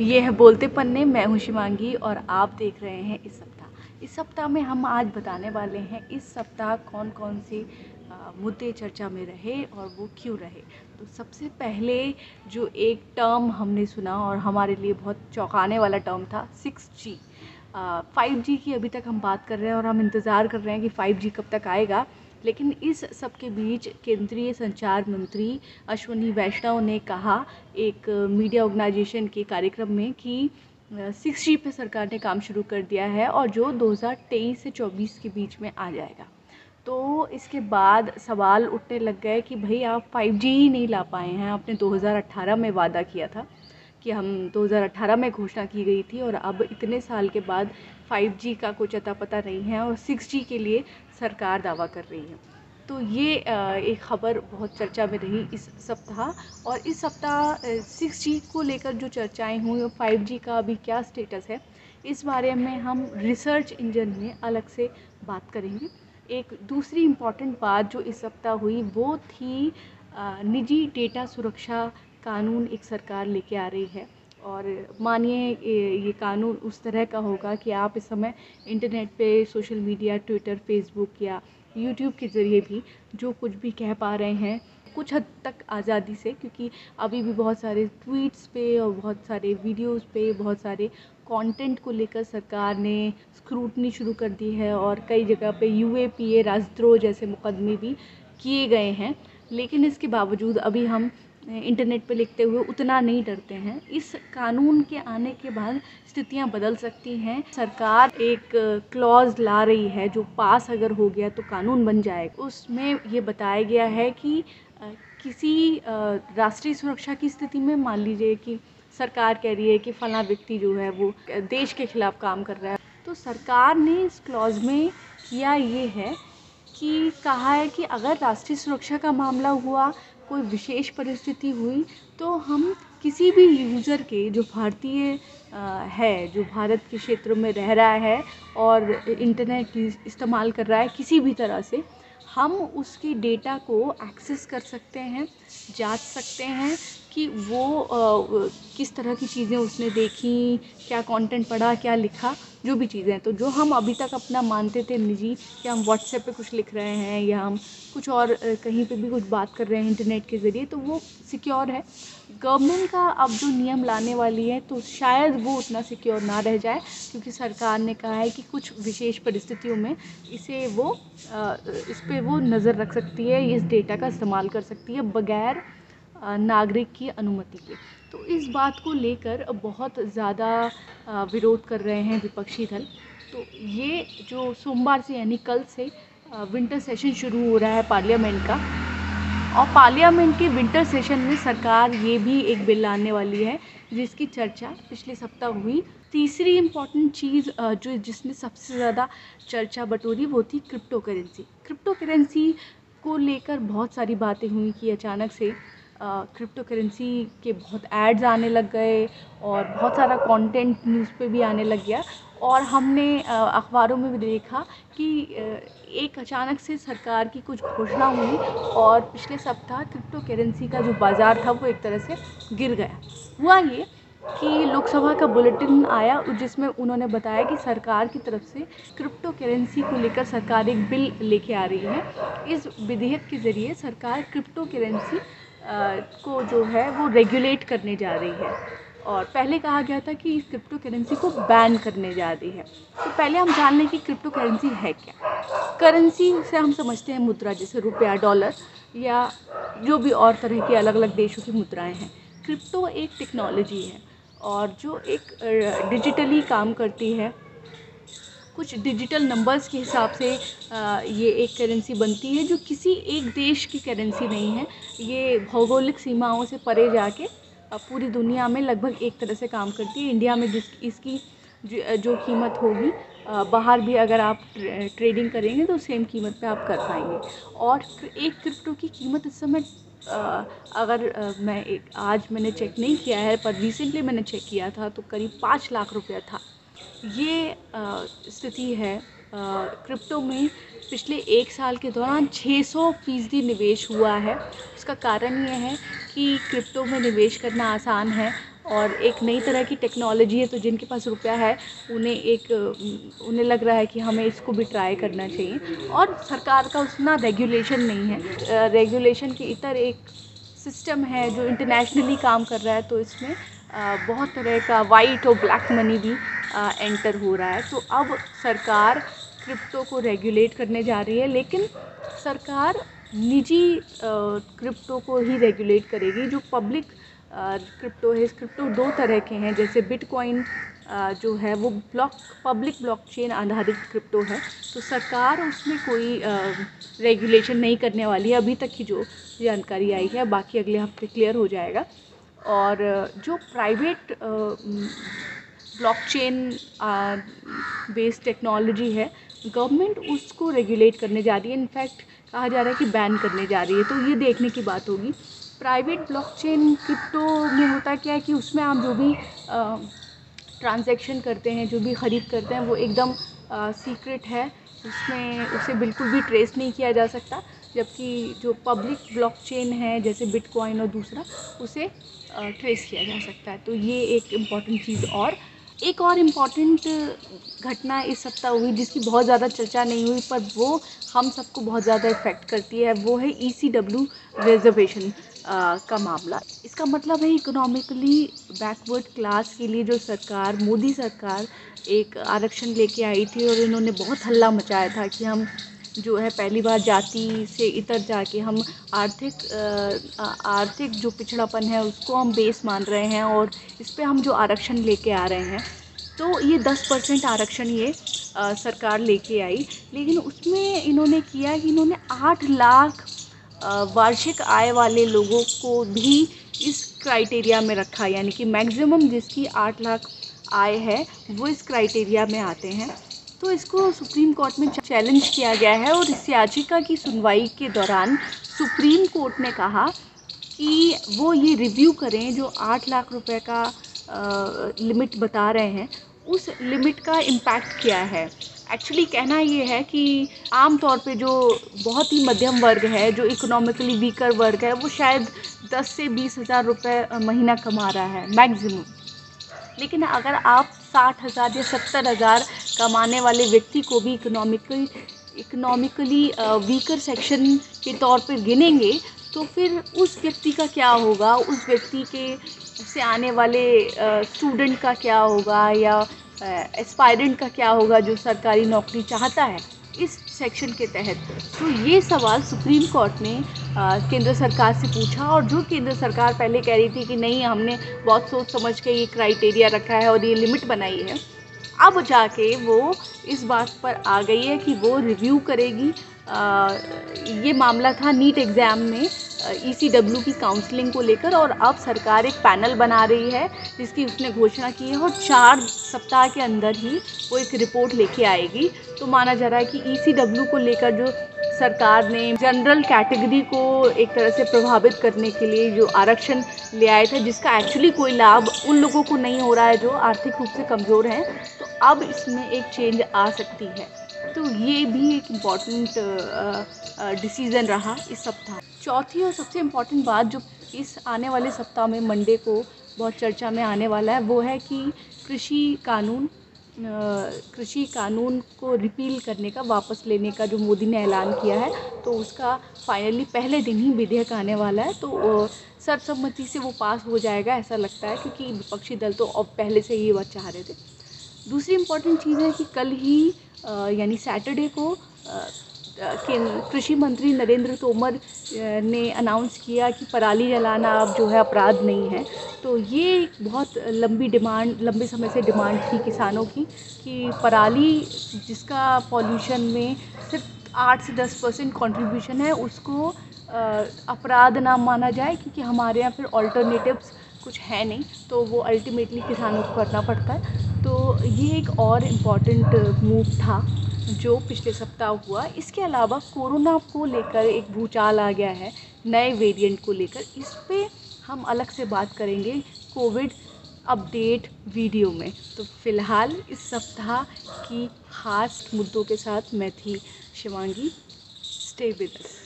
ये है बोलते पन्ने, मैं हूँ शिमांगी और आप देख रहे हैं इस सप्ताह। इस सप्ताह में हम आज बताने वाले हैं, इस सप्ताह कौन कौन से मुद्दे चर्चा में रहे और वो क्यों रहे। तो सबसे पहले जो एक टर्म हमने सुना और हमारे लिए बहुत चौंकाने वाला टर्म था, सिक्स जी। फाइव जी की अभी तक हम बात कर रहे हैं और हम इंतज़ार कर रहे हैं कि फाइव जी कब तक आएगा। लेकिन इस सब के बीच केंद्रीय संचार मंत्री अश्वनी वैष्णव ने कहा एक मीडिया ऑर्गेनाइजेशन के कार्यक्रम में कि सिक्स जी पे सरकार ने काम शुरू कर दिया है और जो 2023 से 24 के बीच में आ जाएगा। तो इसके बाद सवाल उठने लग गए कि भाई आप 5G ही नहीं ला पाए हैं, आपने 2018 में वादा किया था। कि हम 2018 में घोषणा की गई थी और अब इतने साल के बाद 5G का कुछ अता पता नहीं है और 6G के लिए सरकार दावा कर रही है। तो ये एक ख़बर बहुत चर्चा में रही इस सप्ताह और इस सप्ताह सिक्स जी को लेकर जो चर्चाएँ हुई और फाइव जी का अभी क्या स्टेटस है, इस बारे में हम रिसर्च इंजन में अलग से बात करेंगे। एक दूसरी इंपॉर्टेंट बात जो इस सप्ताह हुई वो थी निजी डेटा सुरक्षा कानून एक सरकार लेके आ रही है। और मानिए, ये कानून उस तरह का होगा कि आप इस समय इंटरनेट पे, सोशल मीडिया, ट्विटर, फेसबुक या यूट्यूब के ज़रिए भी जो कुछ भी कह पा रहे हैं, कुछ हद तक आज़ादी से, क्योंकि अभी भी बहुत सारे ट्वीट्स पे और बहुत सारे वीडियोस पे, बहुत सारे कंटेंट को लेकर सरकार ने स्क्रूटनी शुरू कर दी है और कई जगह पे यू ए पी ए राजद्रोह जैसे मुकदमे भी किए गए हैं। लेकिन इसके बावजूद अभी हम इंटरनेट पे लिखते हुए उतना नहीं डरते हैं। इस कानून के आने के बाद स्थितियाँ बदल सकती हैं। सरकार एक क्लॉज ला रही है, जो पास अगर हो गया तो कानून बन जाएगा। उसमें ये बताया गया है कि किसी राष्ट्रीय सुरक्षा की स्थिति में मान लीजिए कि सरकार कह रही है कि फ़ला व्यक्ति जो है वो देश के ख़िलाफ़ काम कर रहा है। तो सरकार ने इस क्लॉज में किया ये है कि कहा है कि अगर राष्ट्रीय सुरक्षा का मामला हुआ, कोई विशेष परिस्थिति हुई तो हम किसी भी यूज़र के, जो भारतीय है, जो भारत के क्षेत्र में रह रहा है और इंटरनेट इस्तेमाल कर रहा है किसी भी तरह से, हम उसकी डेटा को एक्सेस कर सकते हैं, जाँच सकते हैं कि वो किस तरह की चीज़ें उसने देखी, क्या कंटेंट पढ़ा, क्या लिखा, जो भी चीज़ें तो जो हम अभी तक अपना मानते थे निजी कि हम व्हाट्सएप पे कुछ लिख रहे हैं या हम कुछ और कहीं पे भी कुछ बात कर रहे हैं इंटरनेट के ज़रिए तो वो सिक्योर है। गवर्नमेंट का अब जो नियम लाने वाली है तो शायद वो उतना सिक्योर ना रह जाए, क्योंकि सरकार ने कहा है कि कुछ विशेष परिस्थितियों में इसे वो इस पर वो नज़र रख सकती है, इस डेटा का इस्तेमाल कर सकती है, बगैर नागरिक की अनुमति के। तो इस बात को लेकर बहुत ज़्यादा विरोध कर रहे हैं विपक्षी दल। तो ये जो सोमवार से यानी कल से विंटर सेशन शुरू हो रहा है पार्लियामेंट का, और पार्लियामेंट के विंटर सेशन में सरकार ये भी एक बिल लाने वाली है, जिसकी चर्चा पिछले सप्ताह हुई। तीसरी इंपॉर्टेंट चीज़ जो जिसने सबसे ज़्यादा चर्चा बटोरी वो थी क्रिप्टो करेंसी क्रिप्टो करेंसी को लेकर बहुत सारी बातें हुई कि अचानक से क्रिप्टो करेंसी के बहुत एड्स आने लग गए और बहुत सारा कंटेंट न्यूज़ पे भी आने लग गया। और हमने अखबारों में भी देखा कि एक अचानक से सरकार की कुछ घोषणा हुई और पिछले सप्ताह क्रिप्टो करेंसी का जो बाज़ार था वो एक तरह से गिर गया। हुआ ये कि लोकसभा का बुलेटिन आया जिसमें उन्होंने बताया कि सरकार की तरफ़ से क्रिप्टो करेंसी को लेकर सरकार एक बिल लेके आ रही है। इस विधेयक के ज़रिए सरकार क्रिप्टो करेंसी को जो है वो रेगुलेट करने जा रही है। और पहले कहा गया था कि इस क्रिप्टो करेंसी को बैन करने जा रही है। तो पहले हम जान लें कि क्रिप्टो करेंसी है क्या। करेंसी से हम समझते हैं मुद्रा, जैसे रुपया डॉलर या जो भी और तरह के अलग अलग देशों की मुद्राएँ हैं। क्रिप्टो एक टेक्नोलॉजी है और जो एक डिजिटली काम करती है। कुछ डिजिटल नंबर्स के हिसाब से ये एक करेंसी बनती है जो किसी एक देश की करेंसी नहीं है। ये भौगोलिक सीमाओं से परे जाके पूरी दुनिया में लगभग एक तरह से काम करती है। इंडिया में जिस, इसकी जो कीमत होगी बाहर भी अगर आप ट्रेडिंग करेंगे तो सेम कीमत पे आप कर पाएँगे। और एक क्रिप्टो की कीमत इस समय अगर मैं एक, आज मैंने चेक नहीं किया है, पर रिसेंटली मैंने चेक किया था तो करीब पाँच लाख रुपया था। ये स्थिति है क्रिप्टो में पिछले एक साल के दौरान 600 फ़ीसदी निवेश हुआ है। उसका कारण ये है कि क्रिप्टो में निवेश करना आसान है और एक नई तरह की टेक्नोलॉजी है तो जिनके पास रुपया है, उन्हें एक उन्हें लग रहा है कि हमें इसको भी ट्राई करना चाहिए। और सरकार का उतना रेगुलेशन नहीं है। रेगुलेशन के इतर एक सिस्टम है जो इंटरनेशनली काम कर रहा है तो इसमें बहुत तरह का वाइट और ब्लैक मनी भी एंटर हो रहा है। तो अब सरकार क्रिप्टो को रेगुलेट करने जा रही है, लेकिन सरकार निजी क्रिप्टो को ही रेगुलेट करेगी, जो पब्लिक क्रिप्टो है। क्रिप्टो दो तरह के हैं, जैसे बिटकॉइन जो है वो ब्लॉक पब्लिक ब्लॉकचेन आधारित क्रिप्टो है। तो सरकार उसमें कोई रेगुलेशन नहीं करने वाली है। अभी तक की जो जानकारी आई है, बाकी अगले हफ़्ते क्लियर हो जाएगा। और जो प्राइवेट ब्लॉकचेन बेस्ड टेक्नोलॉजी है गवर्नमेंट उसको रेगुलेट करने जा रही है। इनफैक्ट कहा जा रहा है कि बैन करने जा रही है। तो ये देखने की बात होगी। प्राइवेट ब्लॉकचेन क्रिप्टो में होता क्या है कि उसमें आप जो भी ट्रांजैक्शन करते हैं, जो भी ख़रीद करते हैं, वो एकदम सीक्रेट है। उसमें उसे बिल्कुल भी ट्रेस नहीं किया जा सकता। जबकि जो पब्लिक ब्लॉकचेन है, जैसे बिटकॉइन और दूसरा, उसे ट्रेस किया जा सकता है। तो ये एक इंपॉर्टेंट चीज़ और एक और इंपॉर्टेंट घटना इस सप्ताह हुई, जिसकी बहुत ज़्यादा चर्चा नहीं हुई, पर वो हम सबको बहुत ज़्यादा इफ़ेक्ट करती है, वो है ई सी डब्ल्यू रिजर्वेशन का मामला। इसका मतलब है इकोनॉमिकली बैकवर्ड क्लास के लिए जो सरकार, मोदी सरकार, एक आरक्षण लेके आई थी और इन्होंने बहुत हल्ला मचाया था कि हम जो है पहली बार जाति से इतर जाके हम आर्थिक आर्थिक जो पिछड़ापन है उसको हम बेस मान रहे हैं और इस पर हम जो आरक्षण लेके आ रहे हैं। तो ये दस परसेंट आरक्षण ये आ, सरकार लेके आई। लेकिन उसमें इन्होंने किया कि इन्होंने आठ लाख वार्षिक आय वाले लोगों को भी इस क्राइटेरिया में रखा। यानी कि मैक्सिमम जिसकी आठ लाख आय है वो इस क्राइटेरिया में आते हैं। तो इसको सुप्रीम कोर्ट में चैलेंज किया गया है और इस याचिका की सुनवाई के दौरान सुप्रीम कोर्ट ने कहा कि वो ये रिव्यू करें जो आठ लाख रुपए का आ, लिमिट बता रहे हैं उस लिमिट का इम्पैक्ट क्या है? एक्चुअली कहना ये है कि आम तौर पे जो बहुत ही मध्यम वर्ग है जो इकोनॉमिकली वीकर वर्ग है वो शायद दस से बीस हज़ार रुपये महीना कमा रहा है मैक्सिमम लेकिन अगर आप साठ हज़ार या सत्तर हज़ार कमाने वाले व्यक्ति को भी इकोनॉमिकली इकोनॉमिकली वीकर सेक्शन के तौर पर गिनेंगे तो फिर उस व्यक्ति का क्या होगा? उस व्यक्ति के से आने वाले स्टूडेंट का क्या होगा? या एस्पायरेंट का क्या होगा जो सरकारी नौकरी चाहता है? इस सेक्शन के तहत। तो ये सवाल सुप्रीम कोर्ट ने केंद्र सरकार से पूछा और जो केंद्र सरकार पहले कह रही थी कि नहीं, हमने बहुत सोच समझ के ये क्राइटेरिया रखा है और ये लिमिट बनाई है। अब जाके वो इस बात पर आ गई है कि वो रिव्यू करेगी। आ, ये मामला था नीट एग्ज़ाम में ई सी डब्ल्यू की काउंसलिंग को लेकर और अब सरकार एक पैनल बना रही है जिसकी उसने घोषणा की है और चार सप्ताह के अंदर ही वो एक रिपोर्ट लेके आएगी। तो माना जा रहा है कि ई सी डब्ल्यू को लेकर जो सरकार ने जनरल कैटेगरी को एक तरह से प्रभावित करने के लिए जो आरक्षण ले आए थे जिसका एक्चुअली कोई लाभ उन लोगों को नहीं हो रहा है जो आर्थिक रूप से कमज़ोर हैं अब इसमें एक चेंज आ सकती है। तो ये भी एक इंपॉर्टेंट डिसीज़न रहा इस सप्ताह। चौथी और सबसे इंपॉर्टेंट बात जो इस आने वाले सप्ताह में मंडे को बहुत चर्चा में आने वाला है, वो है कि कृषि कानून कृषि कानून को रिपील करने का, वापस लेने का जो मोदी ने ऐलान किया है तो उसका फाइनली पहले दिन ही विधेयक आने वाला है। तो सर्वसम्मति से वो पास हो जाएगा, ऐसा लगता है, क्योंकि विपक्षी दल तो अब पहले से ही वह चाह रहे थे। दूसरी इंपॉर्टेंट चीज़ है कि कल ही यानी सैटरडे को कृषि मंत्री नरेंद्र तोमर ने अनाउंस किया कि पराली जलाना अब जो है अपराध नहीं है। तो ये बहुत लंबी डिमांड लंबे समय से डिमांड थी किसानों की कि पराली जिसका पॉल्यूशन में सिर्फ़ आठ से दस परसेंट कॉन्ट्रीब्यूशन है, उसको अपराध ना माना जाए क्योंकि हमारे यहाँ फिर ऑल्टरनेटिव्स कुछ है नहीं। तो वो अल्टीमेटली किसानों को करना पड़ता है। तो ये एक और इंपॉर्टेंट मूव था, जो पिछले सप्ताह हुआ। इसके अलावा कोरोना को लेकर एक भूचाल आ गया है, नए वेरिएंट को लेकर। इस पर हम अलग से बात करेंगे कोविड अपडेट वीडियो में। तो फ़िलहाल इस सप्ताह की ख़ास मुद्दों के साथ मैं थी शिवांगी। Stay with us